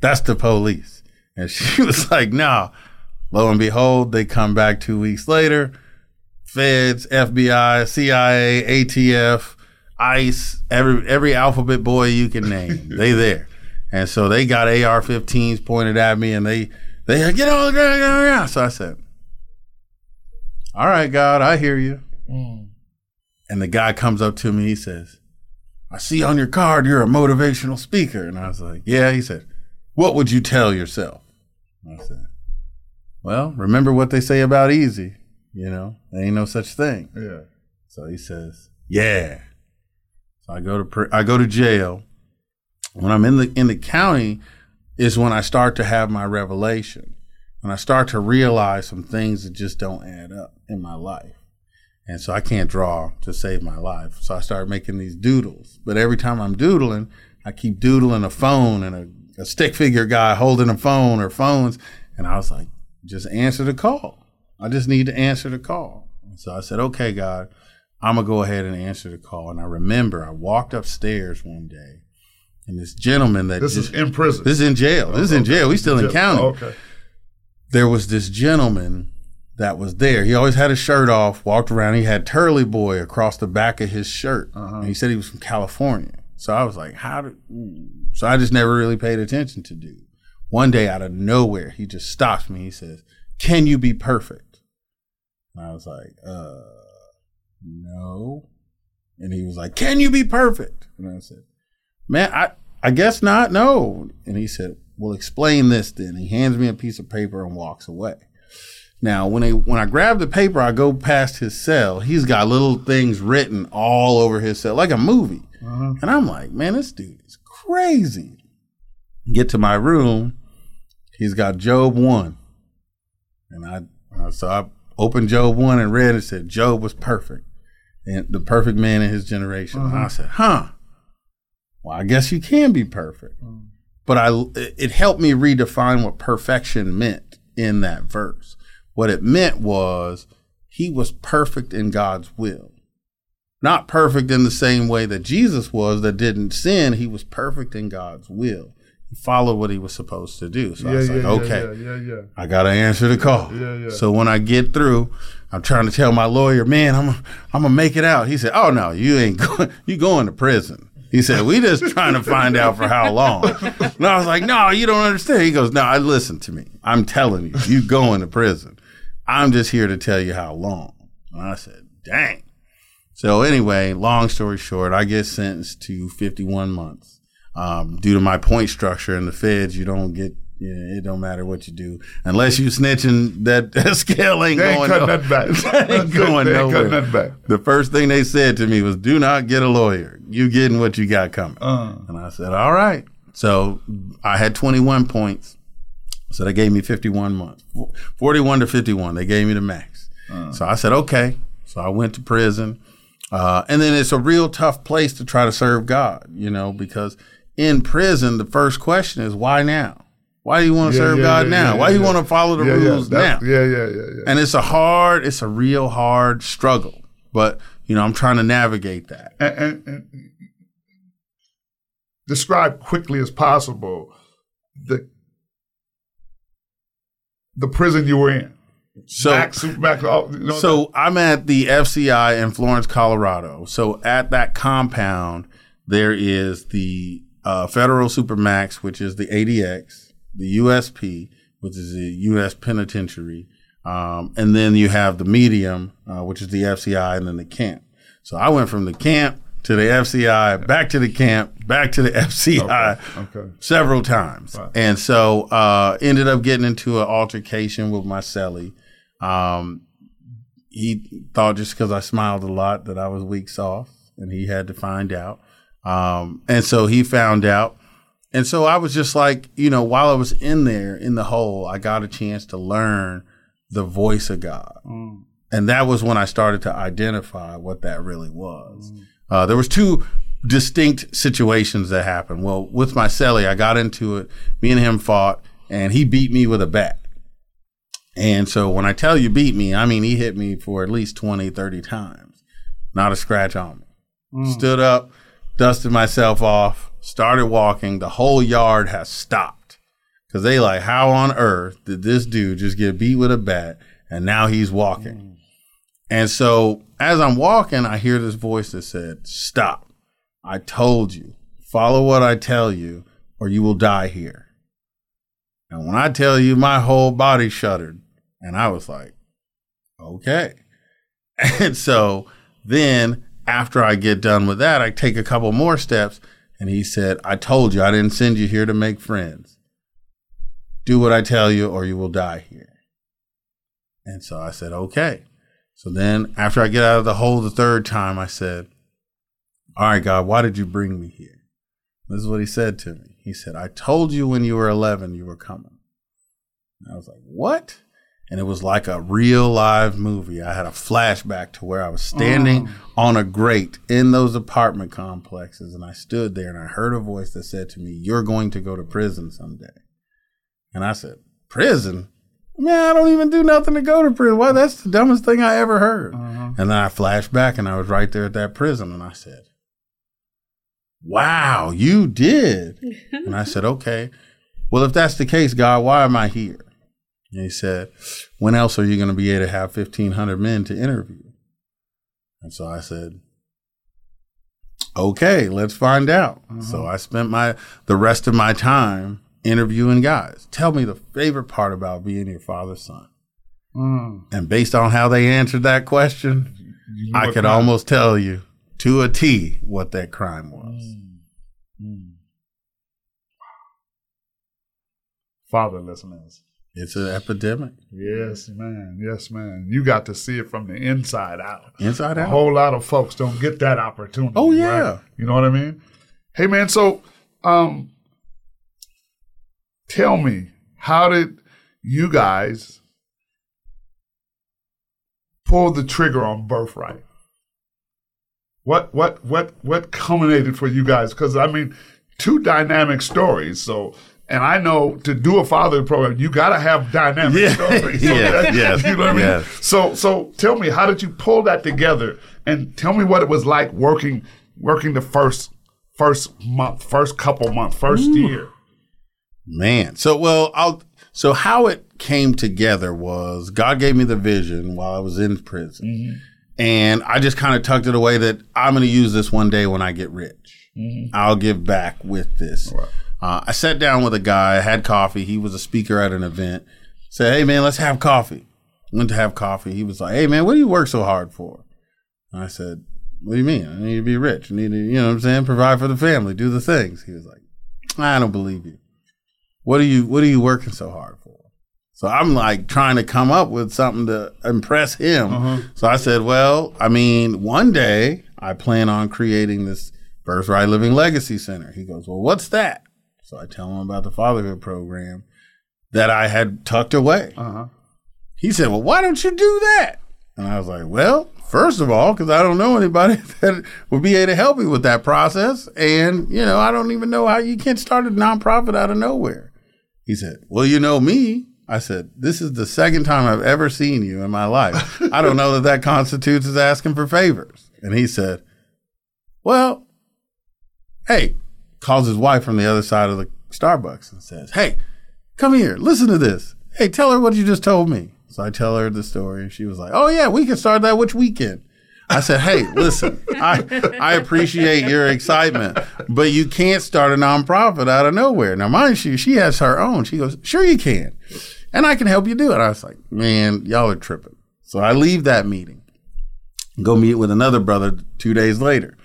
That's the police. And she was like, no. Lo and behold, they come back two weeks later. Feds, FBI, CIA, ATF, ICE, every every alphabet boy you can name, they there. And so they got AR-15s pointed at me, and they they get on the ground, get ground. So I said, "All right, God, I hear you." Mm. And the guy comes up to me, he says, "I see on your card you're a motivational speaker." And I was like, "Yeah." He said, "What would you tell yourself?" I said, "Well, remember what they say about easy. You know, there ain't no such thing." Yeah. So he says, "Yeah." So I go to pr- I go to jail. When I'm in the in the county, is when I start to have my revelation, and I start to realize some things that just don't add up in my life, and so I can't draw to save my life. So I start making these doodles. But every time I'm doodling, I keep doodling a phone and a, a stick figure guy holding a phone or phones, and I was like, just answer the call. I just need to answer the call. And so I said, okay, God, I'm gonna go ahead and answer the call. And I remember I walked upstairs one day, and this gentleman that This just, is in prison. this is in jail. This is in Okay. jail. We still in county. Okay. There was this gentleman that was there. He always had his shirt off, walked around. He had Turley Boy across the back of his shirt, Uh-huh. and he said he was from California. So I was like, how did? So I just never really paid attention to dude. One day out of nowhere, he just stops me. He says, Can you be perfect? And I was like, uh, no. And he was like, Can you be perfect? And I said, Man, I, I guess not, no. And he said, Well, explain this then. He hands me a piece of paper and walks away. Now, when I when I grab the paper, I go past his cell. He's got little things written all over his cell, like a movie. Uh-huh. And I'm like, man, this dude is crazy. Get to my room, he's got Job one, and I so I opened Job one and read it. Said Job was perfect and the perfect man in his generation. Uh-huh. And I uh-huh. said, huh. Well, I guess you can be perfect. Mm. But I it helped me redefine what perfection meant in that verse. What it meant was he was perfect in God's will. Not perfect in the same way that Jesus was that didn't sin. He was perfect in God's will. He followed what he was supposed to do. So yeah, I was yeah, like, okay, yeah, yeah, I got to answer the call. So when I get through, I'm trying to tell my lawyer, man, I'm, I'm going to make it out. He said, oh, no, you ain't going, you going to prison. He said, we just trying to find out for how long. And I was like, no, you don't understand. He goes, no, I listen to me. I'm telling you, you going to prison. I'm just here to tell you how long. And I said, dang. So anyway, long story short, I get sentenced to 51 months. Um, due to my point structure in the feds, you don't get, know, it don't matter what you do unless you snitching. That, that scale ain't, they ain't going. That back. ain't going they ain't nowhere. That back. The first thing they said to me was, "Do not get a lawyer. You getting what you got coming." Uh. And I said, "All right." So I had 21 points. So they gave me 51 months, 41 to 51. They gave me the max. Uh. So I said, okay. So I went to prison. Uh, and then it's a real tough place to try to serve God, you know, because in prison, the first question is, why now? Why do you want to yeah, serve yeah, God yeah, now? Why do you want to follow the rules now? Yeah, yeah, yeah, yeah. And it's a hard, it's a real hard struggle. But, you know, I'm trying to navigate that. And, and, and describe quickly as possible the the prison you were in. So, Max, Max, you know so? I'm at the FCI in Florence, Colorado. So at that compound, there is the uh, Federal Supermax, which is the ADX, the USP, which is the U.S. Penitentiary, um, and then you have the medium, uh, which is the FCI, and then the camp. So I went from the camp to the FCI, back to the camp, back to the FCI okay. Okay. several times. Right. And so uh, ended up getting into an altercation with my cellie. Um, he thought just because I smiled a lot that I was weeks off, and he had to find out. Um, and so he found out. And so I was just like, you know, while I was in there in the hole, I got a chance to learn the voice of God. Mm. And that was when I started to identify what that really was. Mm. Uh, there was two distinct situations that happened. Well, with my cellie, I got into it. Me and him fought, and he beat me with a bat. And so when I tell you beat me, I mean he hit me for at least 20, 30 times. Not a scratch on me. Mm. Stood up, dusted myself off, started walking. The whole yard has stopped. Cause they like, how on earth did this dude just get beat with a bat and now he's walking? And so as I'm walking, I hear this voice that said, Stop. I told you, follow what I tell you, or you will die here. And when I tell you, my whole body shuddered. And I was like, Okay. And so then after I get done with that, I take a couple more steps. And he said, I told you, I didn't send you here to make friends. Do what I tell you, or you will die here. And so I said, Okay. So then, after I get out of the hole the third time, I said, All right, God, why did you bring me here? This is what he said to me. He said, I told you when you were 11 you were coming. And I was like, What? And it was like a real live movie. I had a flashback to where I was standing oh. on a grate in those apartment complexes. And I stood there and I heard a voice that said to me, You're going to go to prison someday. And I said, Prison? man, I don't even do nothing to go to prison. Why? That's the dumbest thing I ever heard. Uh-huh. And then I flashed back and I was right there at that prison and I said, wow, you did. and I said, okay, well, if that's the case, God, why am I here? And he said, when else are you going to be able to have 1,500 men to interview? And so I said, okay, let's find out. Uh-huh. So I spent my, the rest of my time interviewing guys. Tell me the favorite part about being your father's son. Mm. And based on how they answered that question, You I could crime- almost tell you to a T what that crime was. Mm. Fatherlessness. It's an epidemic. Yes, man. Yes, man. You got to see it from the inside out. Inside out. A whole lot of folks don't get that opportunity. Oh, yeah. right? You know what I mean? Hey, man. So, um, tell me, how did you guys pull the trigger on birthright? What what what what culminated for you guys? Because I mean, two dynamic stories. So, and I know to do a father program, you got to have dynamic Yeah. So Yes, that- yes, you know what I mean. yes. So so tell me, how did you pull that together? And tell me what it was like working working the first first month, first couple months, first year. Man. So well, I'll so how it came together was God gave me the vision while I was in prison. Mm-hmm. And I just kind of tucked it away that I'm going to use this one day when I get rich. Mm-hmm. I'll give back with this. Uh, I sat down with a guy, had coffee. He was a speaker at an event. Said, Hey man, let's have coffee. Went to have coffee. He was like, Hey man, what do you work so hard for? And I said, What do you mean? I need to be rich. I need to, you know what I'm saying? Provide for the family, do the things. He was like, I don't believe you. What are you what are you working so hard for? So I'm like trying to come up with something to impress him. So I said, Well, I mean, one day I plan on creating this Birthright Living Legacy Center. He goes, Well, what's that? So I tell him about the fatherhood program that I had tucked away. Uh-huh. He said, Well, why don't you do that? And I was like, Well, first of all, because I don't know anybody that would be able to help me with that process. And, you know, I don't even know how you can start a nonprofit out of nowhere. He said, Well, you know me. I said, This is the second time I've ever seen you in my life. I don't know that that constitutes as asking for favors. And he said, Well, hey, calls his wife from the other side of the Starbucks and says, Hey, come here, listen to this. Hey, tell her what you just told me. So I tell her the story, she was like, Oh, yeah, we can start that which weekend? I said, Hey, listen, I, I appreciate your excitement, but you can't start a nonprofit out of nowhere. Now, mind you, she has her own. She goes, Sure, you can. And I can help you do it. I was like, Man, y'all are tripping. So I leave that meeting, go meet with another brother two days later.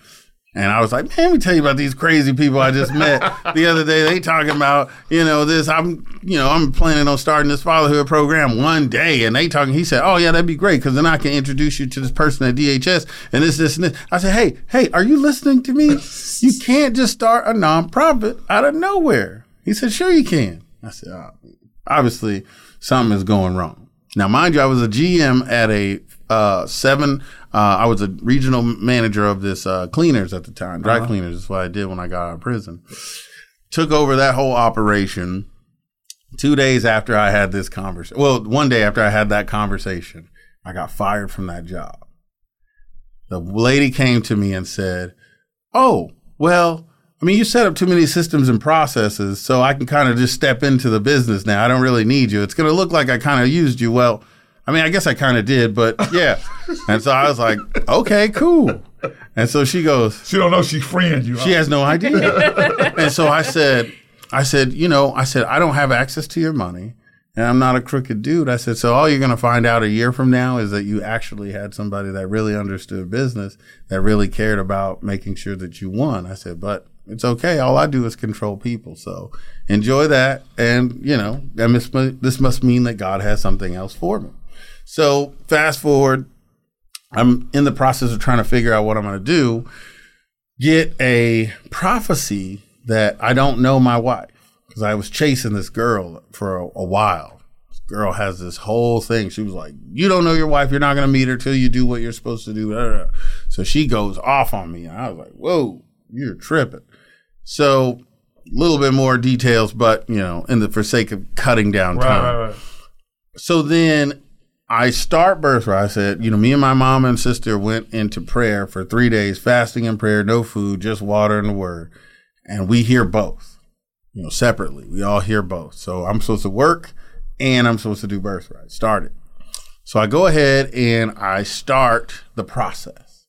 And I was like, man, let me tell you about these crazy people I just met the other day. They talking about, you know, this. I'm, you know, I'm planning on starting this fatherhood program one day. And they talking. He said, oh yeah, that'd be great because then I can introduce you to this person at DHS and this, this, and this. I said, hey, hey, are you listening to me? You can't just start a nonprofit out of nowhere. He said, sure you can. I said, oh, obviously something is going wrong. Now, mind you, I was a GM at a uh, seven. Uh, I was a regional manager of this uh, cleaners at the time, dry cleaners. That's what I did when I got out of prison. Took over that whole operation. Two days after I had this conversation, well, one day after I had that conversation, I got fired from that job. The lady came to me and said, "Oh, well." I mean, you set up too many systems and processes, so I can kind of just step into the business now. I don't really need you. It's going to look like I kind of used you. Well, I mean, I guess I kind of did, but yeah. and so I was like, okay, cool. And so she goes, She don't know she's freeing you. she has no idea. and so I said, I said, you know, I said, I don't have access to your money and I'm not a crooked dude. I said, so all you're going to find out a year from now is that you actually had somebody that really understood business, that really cared about making sure that you won. I said, but it's okay. All I do is control people. So enjoy that. And, you know, and this, this must mean that God has something else for me. So fast forward, I'm in the process of trying to figure out what I'm going to do. Get a prophecy that I don't know my wife because I was chasing this girl for a, a while. This girl has this whole thing. She was like, "You don't know your wife. You're not going to meet her till you do what you're supposed to do." So she goes off on me, and I was like, "Whoa, you're tripping." So a little bit more details, but you know, in the for sake of cutting down Right, time. right, right. So then I start birthright. I said, you know, me and my mom and sister went into prayer for three days, fasting and prayer, no food, just water and the word. And we hear both, you know, separately. We all hear both. So I'm supposed to work and I'm supposed to do birthright. Started. So I go ahead and I start the process.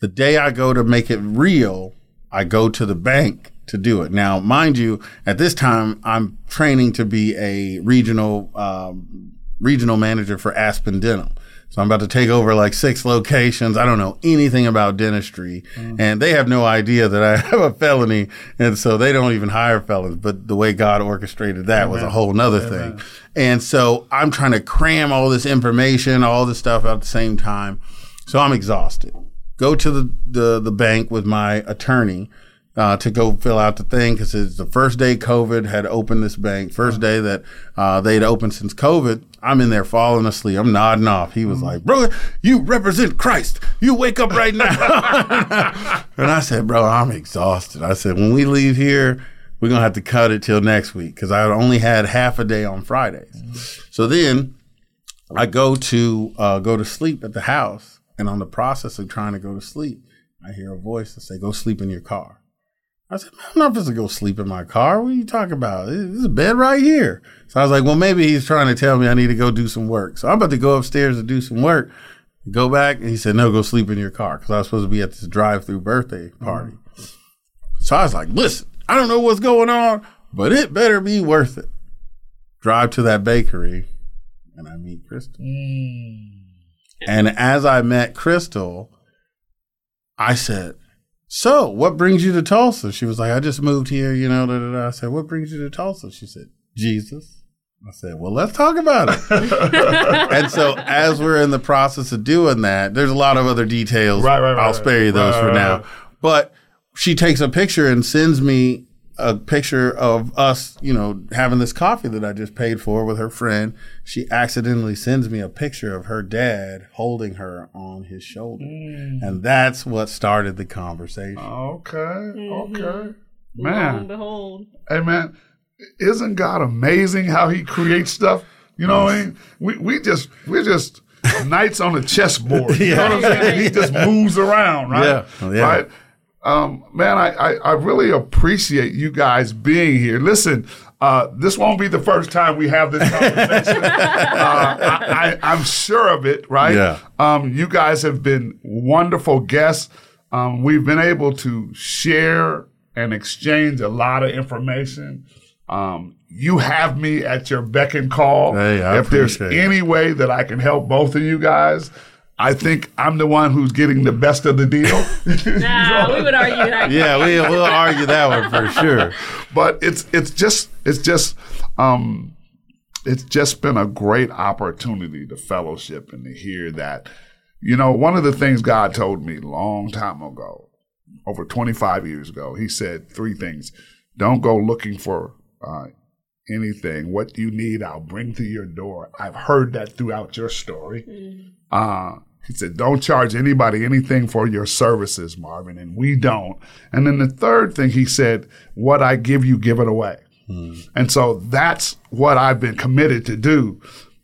The day I go to make it real, I go to the bank to do it. Now, mind you, at this time, I'm training to be a regional um, regional manager for Aspen Dental. So I'm about to take over like six locations. I don't know anything about dentistry mm. and they have no idea that I have a felony. And so they don't even hire felons, but the way God orchestrated that Amen. was a whole nother Amen. thing. And so I'm trying to cram all this information, all this stuff at the same time. So I'm exhausted. Go to the, the, the bank with my attorney uh, to go fill out the thing because it's the first day COVID had opened this bank, first day that uh, they'd opened since COVID. I'm in there falling asleep. I'm nodding off. He was mm-hmm. like, "Bro, you represent Christ. You wake up right now." and I said, "Bro, I'm exhausted." I said, "When we leave here, we're gonna have to cut it till next week because I only had half a day on Fridays." Mm-hmm. So then I go to uh, go to sleep at the house, and on the process of trying to go to sleep, I hear a voice that say, "Go sleep in your car." I said, I'm not supposed to go sleep in my car. What are you talking about? There's a bed right here. So I was like, well, maybe he's trying to tell me I need to go do some work. So I'm about to go upstairs and do some work. Go back. And he said, no, go sleep in your car. Cause I was supposed to be at this drive through birthday party. So I was like, listen, I don't know what's going on, but it better be worth it. Drive to that bakery and I meet Crystal. Mm. And as I met Crystal, I said, so what brings you to Tulsa? She was like, I just moved here, you know, da, da, da. I said, what brings you to Tulsa? She said, Jesus. I said, well, let's talk about it. and so as we're in the process of doing that, there's a lot of other details. Right, right, right. I'll spare you those right, for right, now. But she takes a picture and sends me a picture of us, you know, having this coffee that I just paid for with her friend. She accidentally sends me a picture of her dad holding her on his shoulder. Mm. And that's what started the conversation. Okay. Mm-hmm. Okay. Man. behold. Hey, man, isn't God amazing how he creates stuff? You know what I mean? We, we just, we're just knights on a chessboard. You yeah. know what I'm saying? He just moves around, right? Yeah. yeah. Right? Um, man, I, I, I, really appreciate you guys being here. Listen, uh, this won't be the first time we have this conversation. uh, I, am sure of it, right? Yeah. Um, you guys have been wonderful guests. Um, we've been able to share and exchange a lot of information. Um, you have me at your beck and call. Hey, if there's it. any way that I can help both of you guys, I think I'm the one who's getting the best of the deal. nah, we would argue that. Yeah, we, will argue that one for sure. But it's it's just it's just um, it's just been a great opportunity to fellowship and to hear that. You know, one of the things God told me long time ago, over 25 years ago, He said three things: Don't go looking for uh, anything. What you need, I'll bring to your door. I've heard that throughout your story. Mm. Uh, he said, don't charge anybody anything for your services, Marvin, and we don't. And then the third thing he said, what I give you, give it away. Hmm. And so that's what I've been committed to do.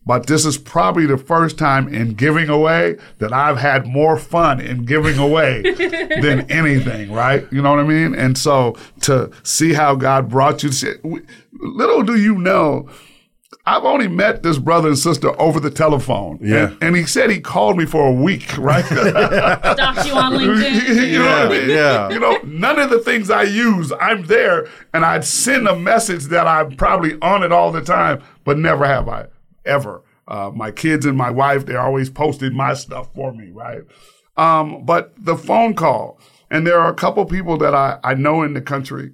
But this is probably the first time in giving away that I've had more fun in giving away than anything, right? You know what I mean? And so to see how God brought you, little do you know, I've only met this brother and sister over the telephone. Yeah. And, and he said he called me for a week, right? Stalked you on LinkedIn. you know yeah, what I mean? Yeah. You know, none of the things I use, I'm there and I'd send a message that I'm probably on it all the time, but never have I ever. Uh, my kids and my wife, they always posted my stuff for me, right? Um, but the phone call, and there are a couple people that I, I know in the country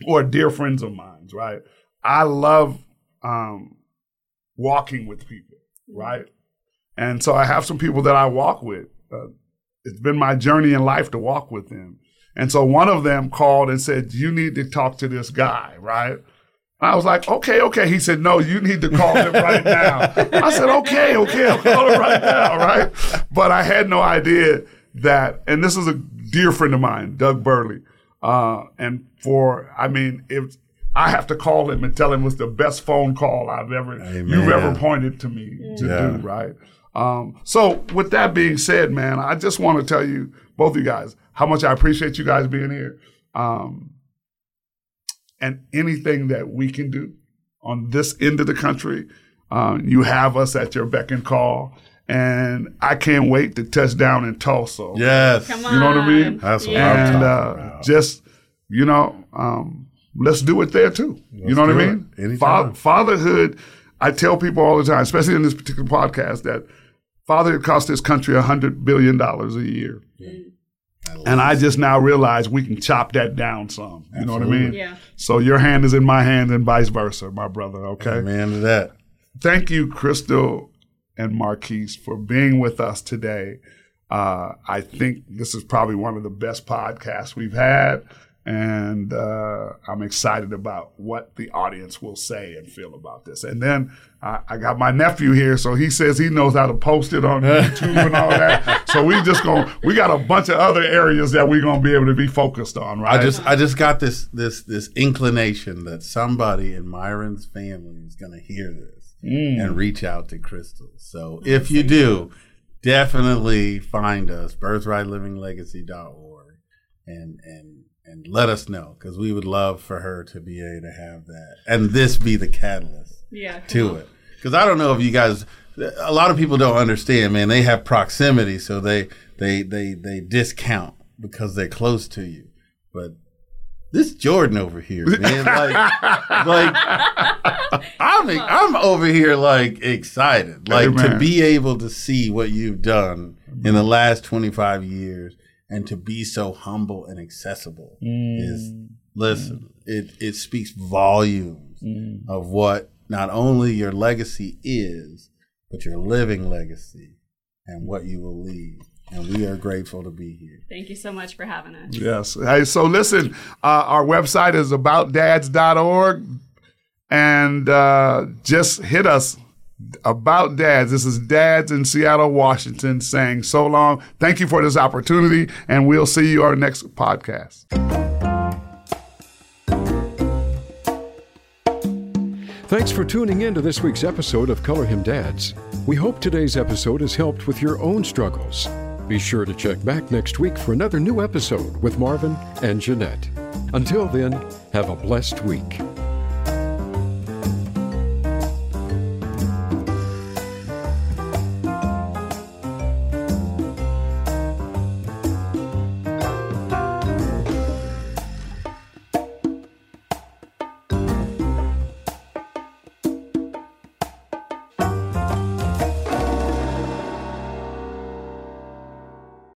who are dear friends of mine, right? I love um, walking with people, right? And so I have some people that I walk with. Uh, it's been my journey in life to walk with them. And so one of them called and said, You need to talk to this guy, right? I was like, okay, okay. He said, no, you need to call him right now. I said, okay, okay, I'll call him right now, right? But I had no idea that, and this is a dear friend of mine, Doug Burley. Uh, and for, I mean, if I have to call him and tell him it was the best phone call I've ever Amen. you've ever pointed to me to yeah. do, right? Um, so with that being said, man, I just want to tell you, both of you guys, how much I appreciate you guys being here. Um, and anything that we can do on this end of the country, um, you have us at your beck and call. And I can't wait to touch down in Tulsa. Yes. Come on. You know what I mean? That's what yeah. I'm talking uh, about. Just you know, um, let's do it there too. Let's you know what I mean? Fa- fatherhood. I tell people all the time, especially in this particular podcast, that fatherhood costs this country a hundred billion dollars a year. Yeah. And I just now realize we can chop that down some. You Absolutely. know what I mean? Yeah. So your hand is in my hand and vice versa, my brother. Okay. Amen to that. Thank you, Crystal and Marquess, for being with us today. Uh, I think this is probably one of the best podcasts we've had and uh, I'm excited about what the audience will say and feel about this. And then uh, I got my nephew here, so he says he knows how to post it on YouTube and all that. So we just going we got a bunch of other areas that we're gonna be able to be focused on, right? I just I just got this this this inclination that somebody in Myron's family is gonna hear this mm. and reach out to Crystal. So if you do, definitely find us birthrightlivinglegacy.org and and and let us know because we would love for her to be able to have that and this be the catalyst yeah, to it. Because i don't know if you guys a lot of people don't understand man they have proximity so they they they they discount because they're close to you. But this Jordan over here, man, like, like I'm, I'm over here like excited, like to be able to see what you've done in the last 25 years and to be so humble and accessible mm. is listen mm. it it speaks volumes mm. of what not only your legacy is but your living legacy and what you will leave and we are grateful to be here. Thank you so much for having us. Yes. Hey, so listen, uh, our website is aboutdads.org and uh, just hit us about dads. This is Dads in Seattle, Washington saying so long. Thank you for this opportunity, and we'll see you on our next podcast. Thanks for tuning in to this week's episode of Color Him Dads. We hope today's episode has helped with your own struggles. Be sure to check back next week for another new episode with Marvin and Jeanette. Until then, have a blessed week.